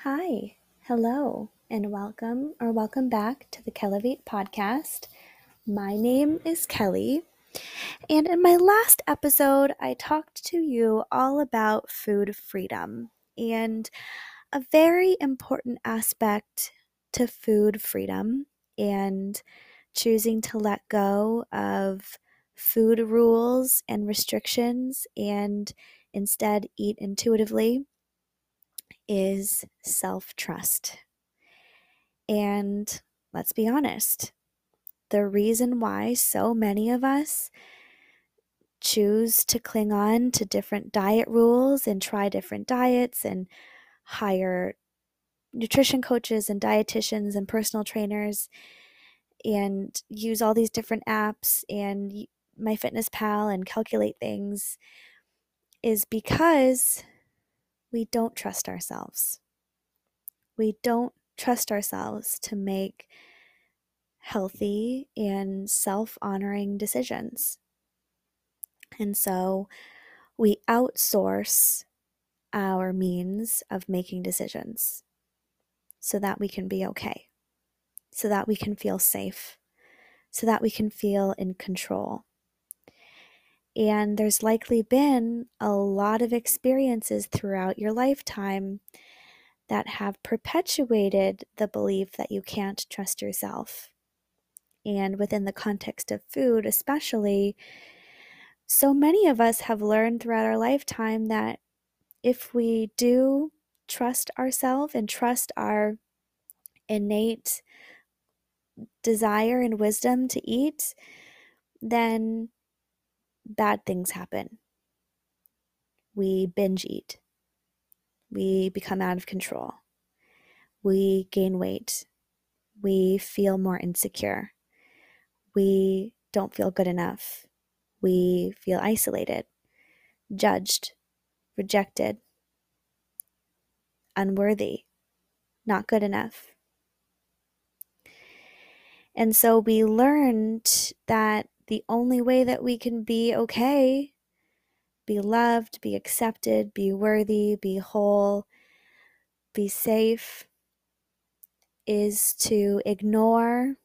Hi, hello, and welcome or welcome back to the Kelevate podcast. My name is Kelly, and in my last episode, I talked to you all about food freedom and a very important aspect to food freedom and choosing to let go of food rules and restrictions and instead eat intuitively is self trust. And let's be honest, the reason why so many of us choose to cling on to different diet rules and try different diets and hire nutrition coaches and dietitians and personal trainers and use all these different apps and MyFitnessPal and calculate things is because we don't trust ourselves. We don't trust ourselves to make healthy and self honoring decisions. And so we outsource our means of making decisions so that we can be okay, so that we can feel safe, so that we can feel in control. And there's likely been a lot of experiences throughout your lifetime that have perpetuated the belief that you can't trust yourself. And within the context of food, especially, so many of us have learned throughout our lifetime that if we do trust ourselves and trust our innate desire and wisdom to eat, then bad things happen. We binge eat. We become out of control. We gain weight. We feel more insecure. We don't feel good enough. We feel isolated, judged, rejected, unworthy, not good enough. And so we learned that the only way that we can be okay, be loved, be accepted, be worthy, be whole, be safe, is to ignore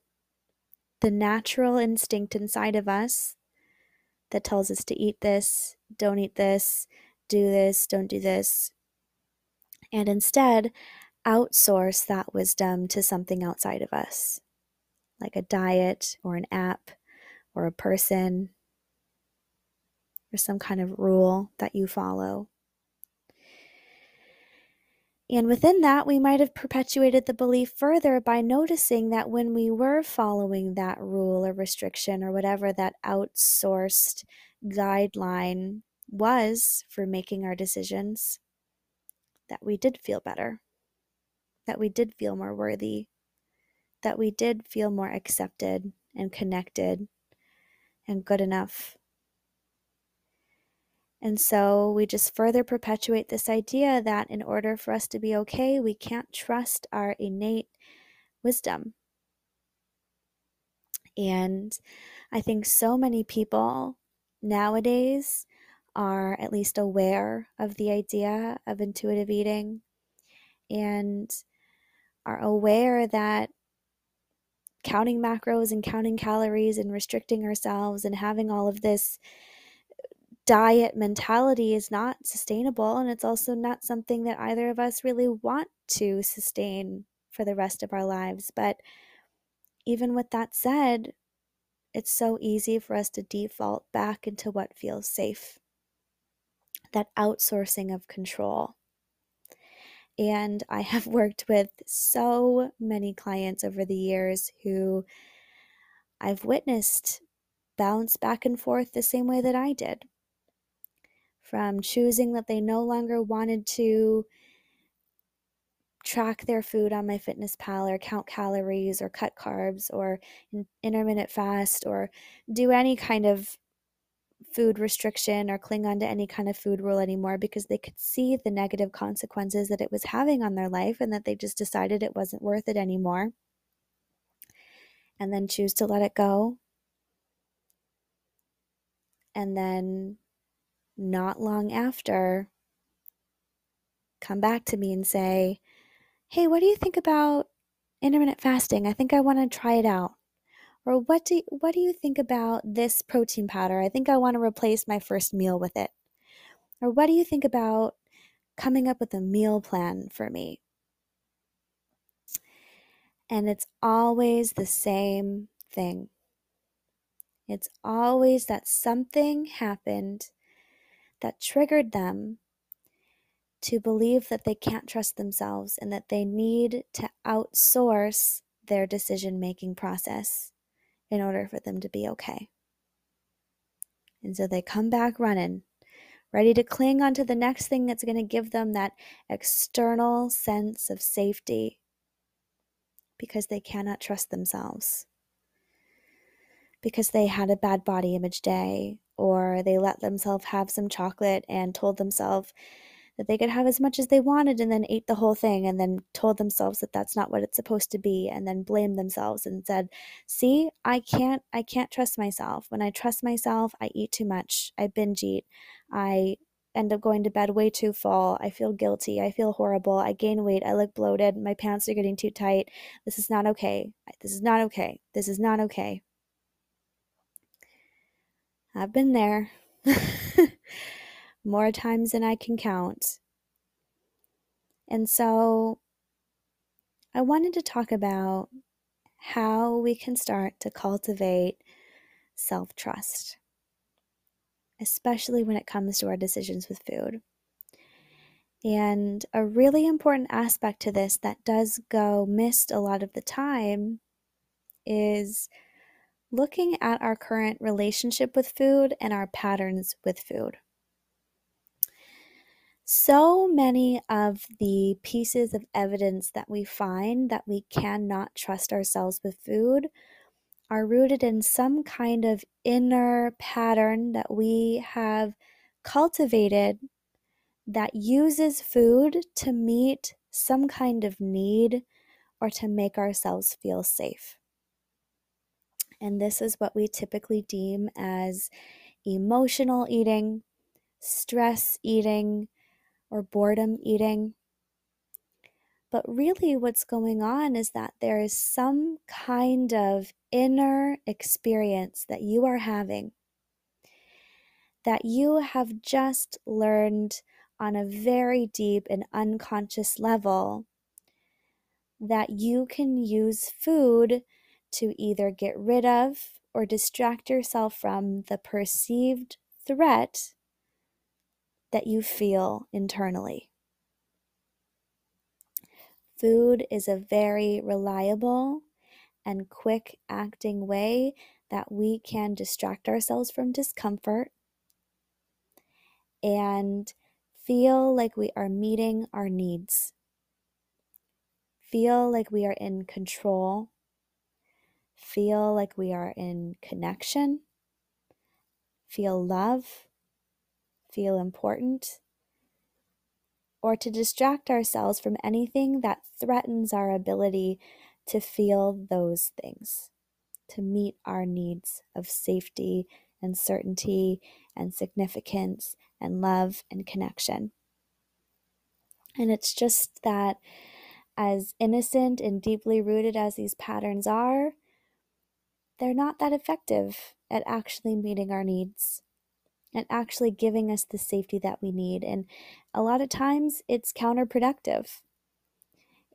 the natural instinct inside of us that tells us to eat this, don't eat this, do this, don't do this, and instead outsource that wisdom to something outside of us, like a diet or an app or a person or some kind of rule that you follow. And within that, we might have perpetuated the belief further by noticing that when we were following that rule or restriction or whatever that outsourced guideline was for making our decisions, that we did feel better, that we did feel more worthy, that we did feel more accepted and connected and good enough. And so we just further perpetuate this idea that in order for us to be okay, we can't trust our innate wisdom. And I think so many people nowadays are at least aware of the idea of intuitive eating and are aware that counting macros and counting calories and restricting ourselves and having all of this diet mentality is not sustainable and it's also not something that either of us really want to sustain for the rest of our lives. But even with that said it's so easy for us to default back into what feels safe that outsourcing of control and I have worked with so many clients over the years who I've witnessed bounce back and forth the same way that I did. From choosing that they no longer wanted to track their food on MyFitnessPal or count calories or cut carbs or intermittent fast or do any kind of food restriction or cling on to any kind of food rule anymore because they could see the negative consequences that it was having on their life and that they just decided it wasn't worth it anymore. And then choose to let it go. And then, not long after, come back to me and say, hey, what do you think about intermittent fasting? I think I want to try it out. Or what do what do you think about this protein powder? I think I want to replace my first meal with it. Or what do you think about coming up with a meal plan for me? And it's always the same thing. It's always that something happened that triggered them to believe that they can't trust themselves and that they need to outsource their decision making process in order for them to be okay. And so they come back running, ready to cling onto the next thing that's going to give them that external sense of safety because they cannot trust themselves. Because they had a bad body image day, or they let themselves have some chocolate and told themselves that they could have as much as they wanted and then ate the whole thing and then told themselves that that's not what it's supposed to be and then blamed themselves and said see i can't i can't trust myself. When i trust myself i eat too much. I binge eat. I end up going to bed way too full. I feel guilty. I feel horrible. I gain weight. I look bloated. My pants are getting too tight. This is not okay. This is not okay. This is not okay. I've been there more times than I can count. And so I wanted to talk about how we can start to cultivate self trust, especially when it comes to our decisions with food. And a really important aspect to this that does go missed a lot of the time is looking at our current relationship with food and our patterns with food. So many of the pieces of evidence that we find that we cannot trust ourselves with food are rooted in some kind of inner pattern that we have cultivated that uses food to meet some kind of need or to make ourselves feel safe. And this is what we typically deem as emotional eating, stress eating, or boredom eating. But really, what's going on is that there is some kind of inner experience that you are having that you have just learned on a very deep and unconscious level that you can use food to either get rid of or distract yourself from the perceived threat that you feel internally. Food is a very reliable and quick acting way that we can distract ourselves from discomfort and feel like we are meeting our needs. Feel like we are in control. Feel like we are in connection. Feel love feel important, or to distract ourselves from anything that threatens our ability to feel those things, to meet our needs of safety and certainty and significance and love and connection. And it's just that, as innocent and deeply rooted as these patterns are, they're not that effective at actually meeting our needs and actually giving us the safety that we need. And a lot of times it's counterproductive.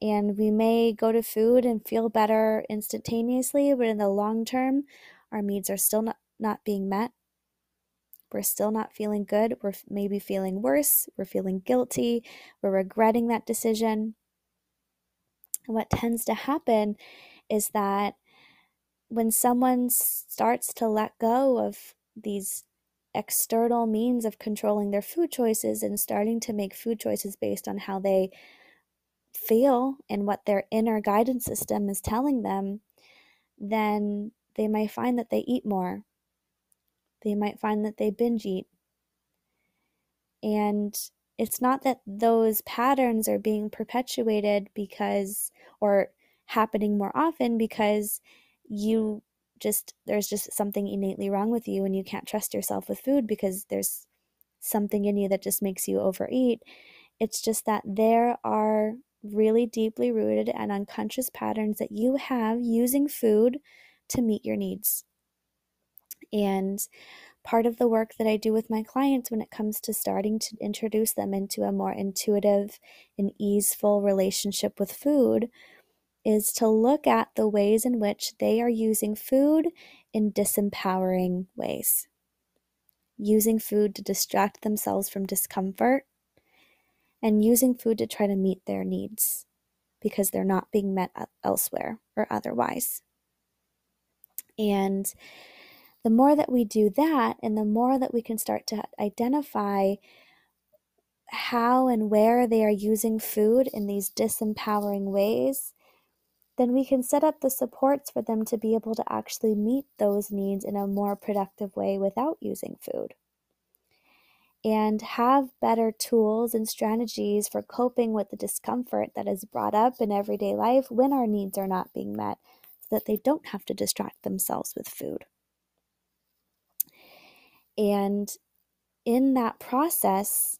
And we may go to food and feel better instantaneously, but in the long term, our needs are still not, not being met. We're still not feeling good. We're maybe feeling worse. We're feeling guilty. We're regretting that decision. And what tends to happen is that when someone starts to let go of these external means of controlling their food choices and starting to make food choices based on how they feel and what their inner guidance system is telling them, then they might find that they eat more. They might find that they binge eat. And it's not that those patterns are being perpetuated because, or happening more often because you just there's just something innately wrong with you and you can't trust yourself with food because there's something in you that just makes you overeat. It's just that there are really deeply rooted and unconscious patterns that you have using food to meet your needs. And part of the work that I do with my clients when it comes to starting to introduce them into a more intuitive and easeful relationship with food is to look at the ways in which they are using food in disempowering ways. Using food to distract themselves from discomfort and using food to try to meet their needs because they're not being met elsewhere or otherwise. And the more that we do that, and the more that we can start to identify how and where they are using food in these disempowering ways, then we can set up the supports for them to be able to actually meet those needs in a more productive way without using food and have better tools and strategies for coping with the discomfort that is brought up in everyday life when our needs are not being met so that they don't have to distract themselves with food. And in that process,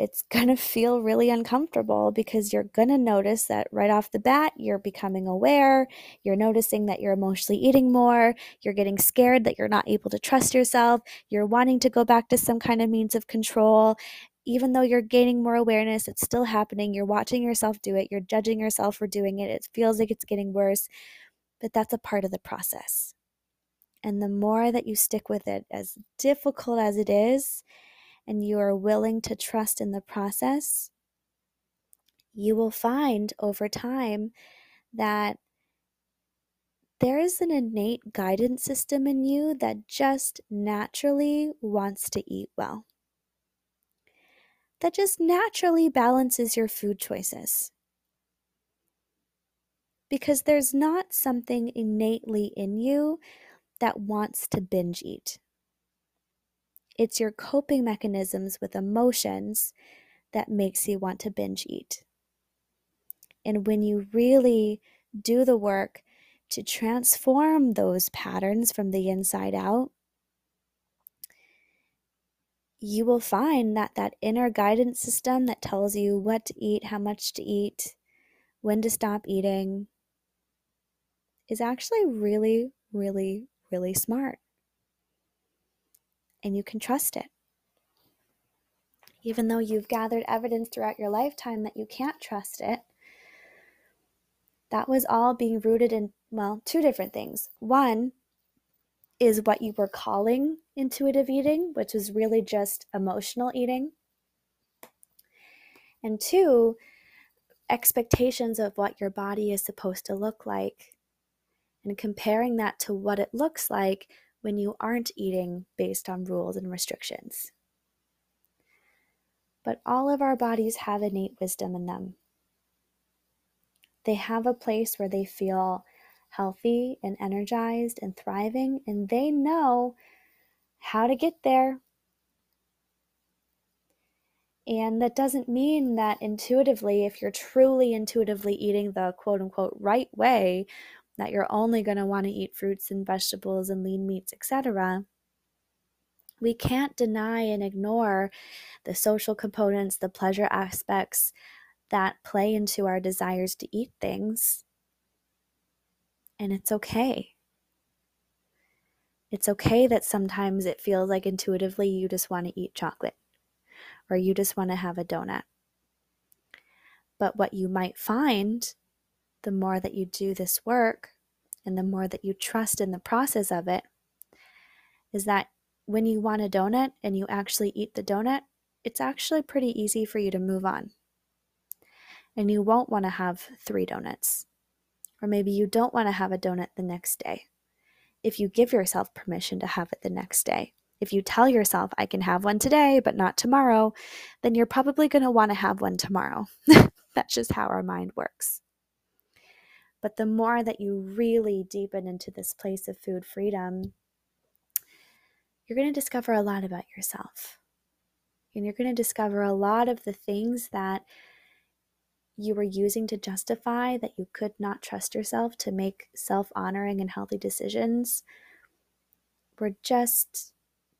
it's going to feel really uncomfortable because you're going to notice that right off the bat, you're becoming aware. You're noticing that you're emotionally eating more. You're getting scared that you're not able to trust yourself. You're wanting to go back to some kind of means of control. Even though you're gaining more awareness, it's still happening. You're watching yourself do it. You're judging yourself for doing it. It feels like it's getting worse, but that's a part of the process. And the more that you stick with it, as difficult as it is, and you are willing to trust in the process, you will find over time that there is an innate guidance system in you that just naturally wants to eat well. That just naturally balances your food choices. Because there's not something innately in you that wants to binge eat. It's your coping mechanisms with emotions that makes you want to binge eat. And when you really do the work to transform those patterns from the inside out, you will find that that inner guidance system that tells you what to eat, how much to eat, when to stop eating is actually really, really, really smart and you can trust it. Even though you've gathered evidence throughout your lifetime that you can't trust it, that was all being rooted in, well, two different things. One is what you were calling intuitive eating, which was really just emotional eating. And two, expectations of what your body is supposed to look like and comparing that to what it looks like when you aren't eating based on rules and restrictions. But all of our bodies have innate wisdom in them. They have a place where they feel healthy and energized and thriving, and they know how to get there. And that doesn't mean that intuitively, if you're truly intuitively eating the quote unquote right way, that you're only going to want to eat fruits and vegetables and lean meats, etc. We can't deny and ignore the social components, the pleasure aspects that play into our desires to eat things. And it's okay. It's okay that sometimes it feels like intuitively you just want to eat chocolate or you just want to have a donut. But what you might find the more that you do this work and the more that you trust in the process of it, is that when you want a donut and you actually eat the donut, it's actually pretty easy for you to move on. And you won't want to have three donuts. Or maybe you don't want to have a donut the next day. If you give yourself permission to have it the next day, if you tell yourself, I can have one today, but not tomorrow, then you're probably going to want to have one tomorrow. That's just how our mind works. But the more that you really deepen into this place of food freedom, you're going to discover a lot about yourself. And you're going to discover a lot of the things that you were using to justify that you could not trust yourself to make self honoring and healthy decisions were just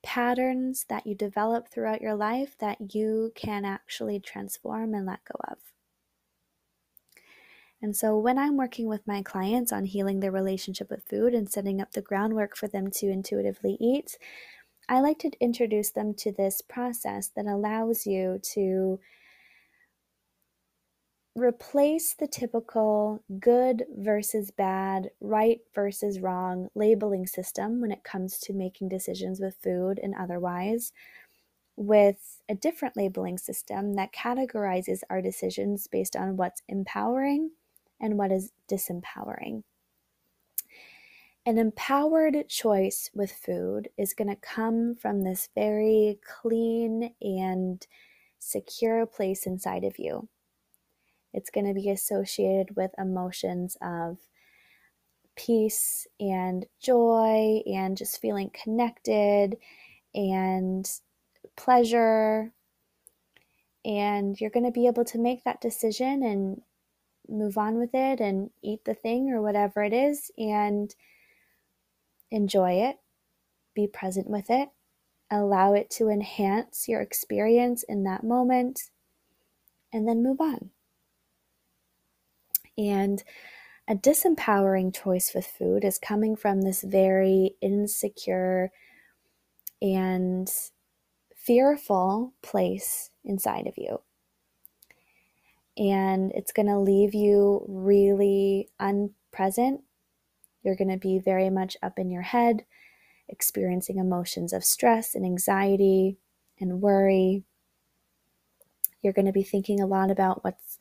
patterns that you develop throughout your life that you can actually transform and let go of. And so, when I'm working with my clients on healing their relationship with food and setting up the groundwork for them to intuitively eat, I like to introduce them to this process that allows you to replace the typical good versus bad, right versus wrong labeling system when it comes to making decisions with food and otherwise with a different labeling system that categorizes our decisions based on what's empowering and what is disempowering. An empowered choice with food is going to come from this very clean and secure place inside of you. It's going to be associated with emotions of peace and joy and just feeling connected and pleasure. And you're going to be able to make that decision and move on with it and eat the thing or whatever it is and enjoy it, be present with it, allow it to enhance your experience in that moment, and then move on. And a disempowering choice with food is coming from this very insecure and fearful place inside of you. And it's going to leave you really unpresent. You're going to be very much up in your head, experiencing emotions of stress and anxiety and worry. You're going to be thinking a lot about what's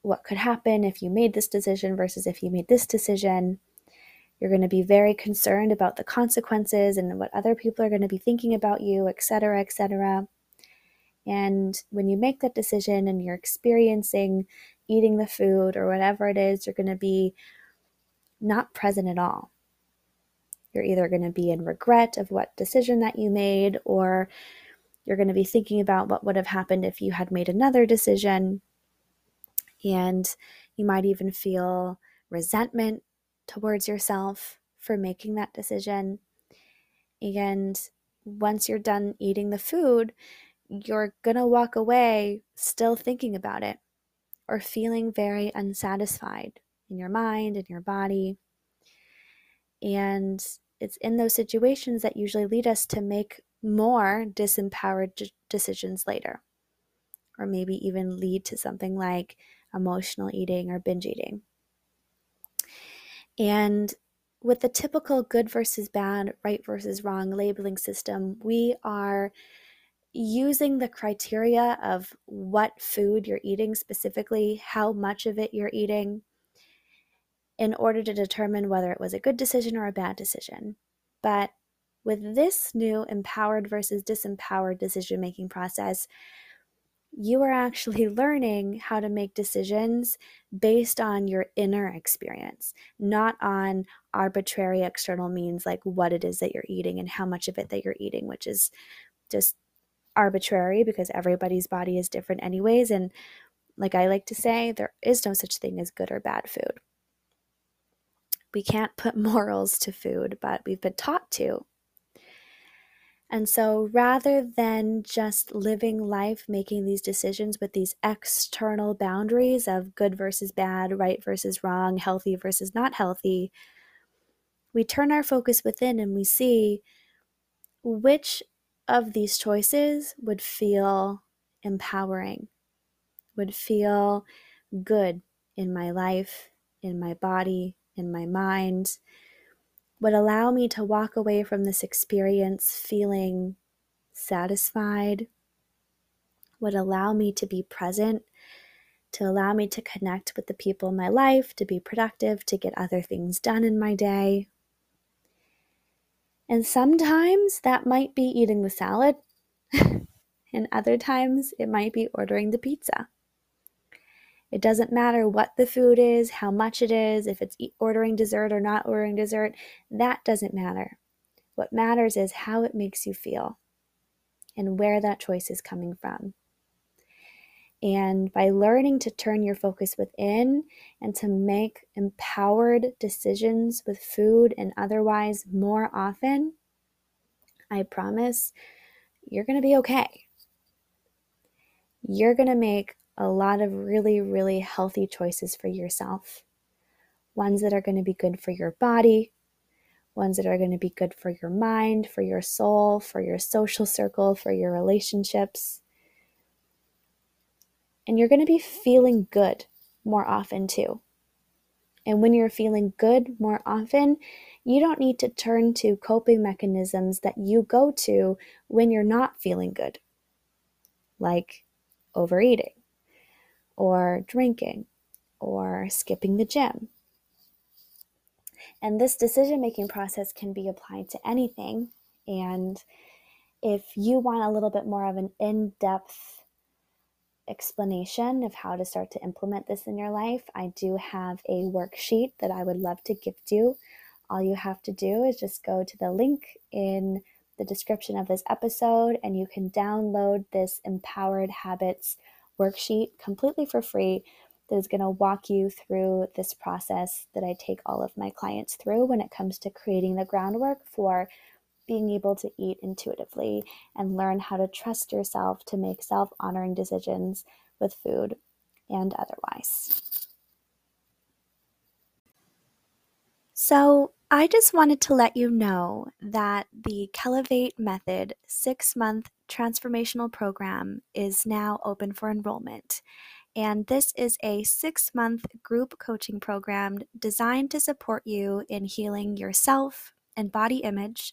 what could happen if you made this decision versus if you made this decision. You're going to be very concerned about the consequences and what other people are going to be thinking about you, etc., etc. And when you make that decision and you're experiencing eating the food or whatever it is, you're going to be not present at all. You're either going to be in regret of what decision that you made, or you're going to be thinking about what would have happened if you had made another decision. And you might even feel resentment towards yourself for making that decision. And once you're done eating the food, you're going to walk away still thinking about it or feeling very unsatisfied in your mind and your body. And it's in those situations that usually lead us to make more disempowered decisions later, or maybe even lead to something like emotional eating or binge eating. And with the typical good versus bad, right versus wrong labeling system, we are using the criteria of what food you're eating, specifically how much of it you're eating, in order to determine whether it was a good decision or a bad decision. But with this new empowered versus disempowered decision making process, you are actually learning how to make decisions based on your inner experience, not on arbitrary external means like what it is that you're eating and how much of it that you're eating, which is just arbitrary because everybody's body is different, anyways. And like I like to say, there is no such thing as good or bad food. We can't put morals to food, but we've been taught to. And so rather than just living life making these decisions with these external boundaries of good versus bad, right versus wrong, healthy versus not healthy, we turn our focus within and we see which of these choices would feel empowering, would feel good in my life, in my body, in my mind, would allow me to walk away from this experience feeling satisfied, would allow me to be present, to allow me to connect with the people in my life, to be productive, to get other things done in my day. And sometimes that might be eating the salad, and other times it might be ordering the pizza. It doesn't matter what the food is, how much it is, if it's ordering dessert or not ordering dessert, that doesn't matter. What matters is how it makes you feel and where that choice is coming from. And by learning to turn your focus within and to make empowered decisions with food and otherwise more often, I promise you're going to be okay. You're going to make a lot of really, really healthy choices for yourself. Ones that are going to be good for your body, ones that are going to be good for your mind, for your soul, for your social circle, for your relationships. And you're going to be feeling good more often too. And when you're feeling good more often, you don't need to turn to coping mechanisms that you go to when you're not feeling good, like overeating, or drinking, or skipping the gym. And this decision making process can be applied to anything. And if you want a little bit more of an in depth explanation of how to start to implement this in your life, I do have a worksheet that I would love to gift you. All you have to do is just go to the link in the description of this episode and you can download this Empowered Habits worksheet completely for free that is going to walk you through this process that I take all of my clients through when it comes to creating the groundwork for being able to eat intuitively and learn how to trust yourself to make self honoring decisions with food and otherwise. So, I just wanted to let you know that the Kelevate Method six month transformational program is now open for enrollment. And this is a six month group coaching program designed to support you in healing yourself and body image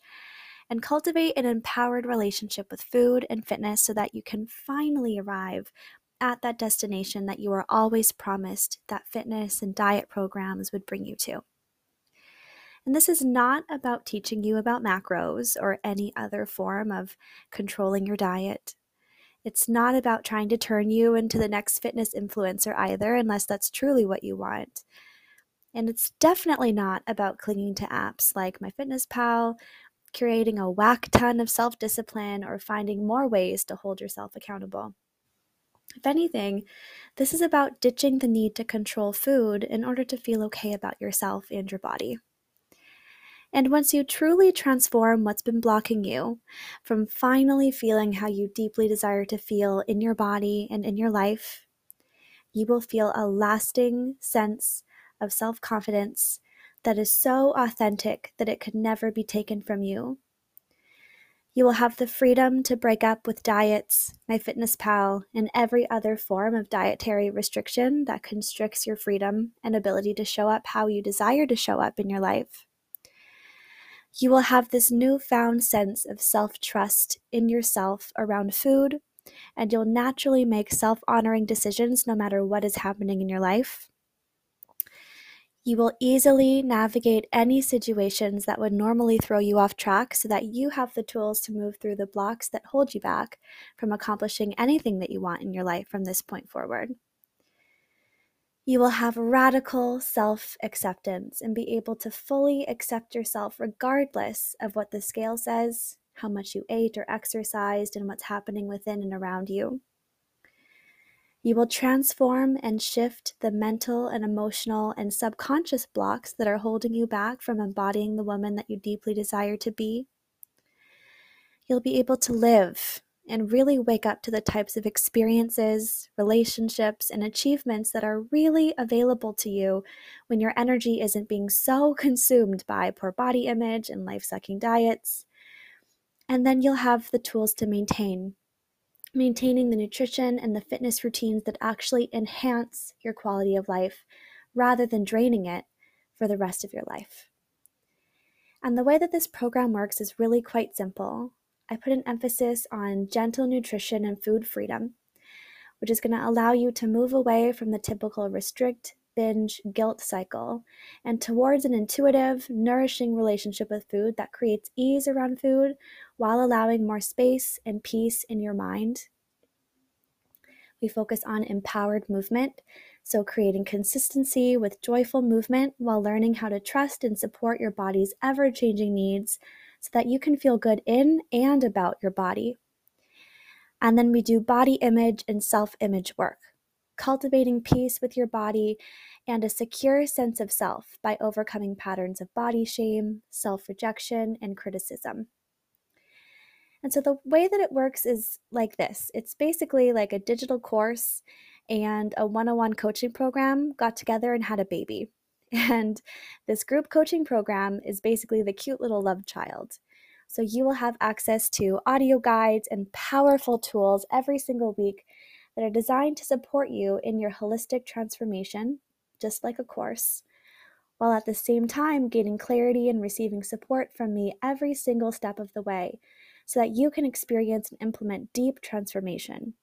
and cultivate an empowered relationship with food and fitness so that you can finally arrive at that destination that you were always promised that fitness and diet programs would bring you to. And this is not about teaching you about macros or any other form of controlling your diet. It's not about trying to turn you into the next fitness influencer either, unless that's truly what you want. And it's definitely not about clinging to apps like MyFitnessPal, creating a whack ton of self discipline, or finding more ways to hold yourself accountable. If anything, this is about ditching the need to control food in order to feel okay about yourself and your body. And once you truly transform what's been blocking you from finally feeling how you deeply desire to feel in your body and in your life, you will feel a lasting sense of self confidence that is so authentic that it could never be taken from you. You will have the freedom to break up with diets, MyFitnessPal, and every other form of dietary restriction that constricts your freedom and ability to show up how you desire to show up in your life you will have this newfound sense of self trust in yourself around food, and you'll naturally make self honoring decisions no matter what is happening in your life. You will easily navigate any situations that would normally throw you off track so that you have the tools to move through the blocks that hold you back from accomplishing anything that you want in your life from this point forward. You will have radical self acceptance and be able to fully accept yourself regardless of what the scale says, how much you ate or exercised, and what's happening within and around you. You will transform and shift the mental and emotional and subconscious blocks that are holding you back from embodying the woman that you deeply desire to be. You'll be able to live and really wake up to the types of experiences, relationships, and achievements that are really available to you when your energy isn't being so consumed by poor body image and life sucking diets. And then you'll have the tools to maintain. Maintaining the nutrition and the fitness routines that actually enhance your quality of life rather than draining it for the rest of your life. And the way that this program works is really quite simple. I put an emphasis on gentle nutrition and food freedom, which is going to allow you to move away from the typical restrict, binge, guilt cycle and towards an intuitive, nourishing relationship with food that creates ease around food while allowing more space and peace in your mind. We focus on empowered movement, so creating consistency with joyful movement while learning how to trust and support your body's ever changing needs so that you can feel good in and about your body. And then we do body image and self image work, cultivating peace with your body and a secure sense of self by overcoming patterns of body shame, self rejection, and criticism. And so the way that it works is like this it's basically like a digital course and a one on one coaching program got together and had a baby. And this group coaching program is basically the cute little love child. So you will have access to audio guides and powerful tools every single week that are designed to support you in your holistic transformation, just like a course, while at the same time gaining clarity and receiving support from me every single step of the way so that you can experience and implement deep transformation,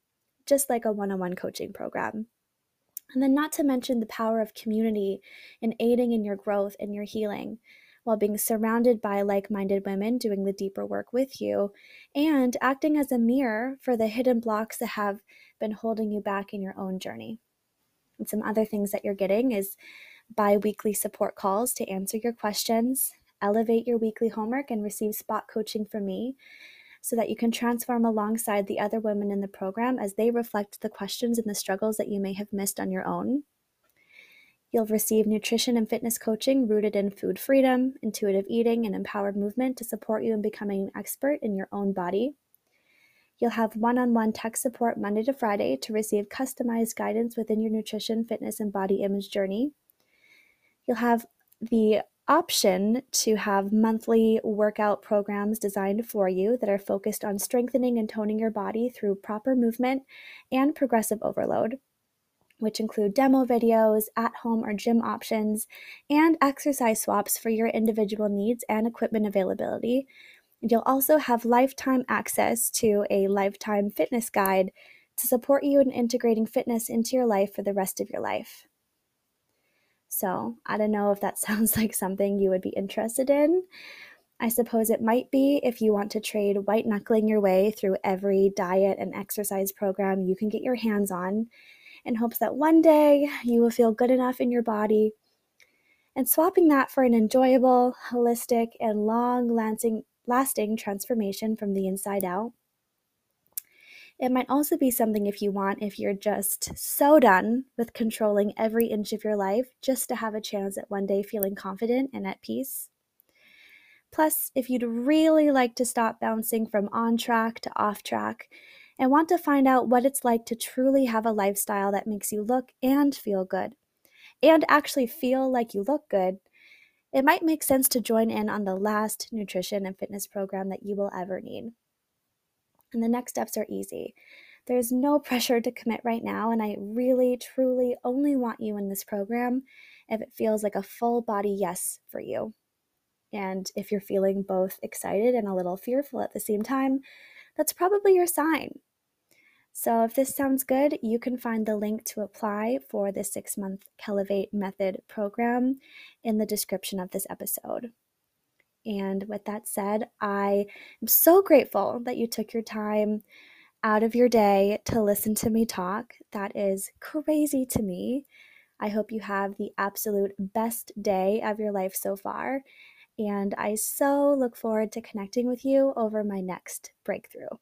just like a one on one coaching program. And then, not to mention the power of community in aiding in your growth and your healing while being surrounded by like minded women doing the deeper work with you and acting as a mirror for the hidden blocks that have been holding you back in your own journey. And some other things that you're getting is bi weekly support calls to answer your questions, elevate your weekly homework, and receive spot coaching from me so that you can transform alongside the other women in the program as they reflect the questions and the struggles that you may have missed on your own. You'll receive nutrition and fitness coaching rooted in food freedom, intuitive eating, and empowered movement to support you in becoming an expert in your own body. You'll have one on one tech support Monday to Friday to receive customized guidance within your nutrition, fitness, and body image journey. You'll have the option to have monthly workout programs designed for you that are focused on strengthening and toning your body through proper movement and progressive overload which include demo videos, at home or gym options, and exercise swaps for your individual needs and equipment availability. You'll also have lifetime access to a lifetime fitness guide to support you in integrating fitness into your life for the rest of your life. So, I don't know if that sounds like something you would be interested in. I suppose it might be if you want to trade white knuckling your way through every diet and exercise program you can get your hands on in hopes that one day you will feel good enough in your body. And swapping that for an enjoyable, holistic, and long lasting, lasting transformation from the inside out. It might also be something if you want, if you're just so done with controlling every inch of your life just to have a chance at one day feeling confident and at peace. Plus, if you'd really like to stop bouncing from on track to off track and want to find out what it's like to truly have a lifestyle that makes you look and feel good, and actually feel like you look good, it might make sense to join in on the last nutrition and fitness program that you will ever need. And the next steps are easy. There's no pressure to commit right now, and I really, truly only want you in this program if it feels like a full body yes for you. And if you're feeling both excited and a little fearful at the same time, that's probably your sign. So, if this sounds good, you can find the link to apply for the six month Kelevate Method program in the description of this episode. And with that said, I am so grateful that you took your time out of your day to listen to me talk. That is crazy to me. I hope you have the absolute best day of your life so far. And I so look forward to connecting with you over my next breakthrough.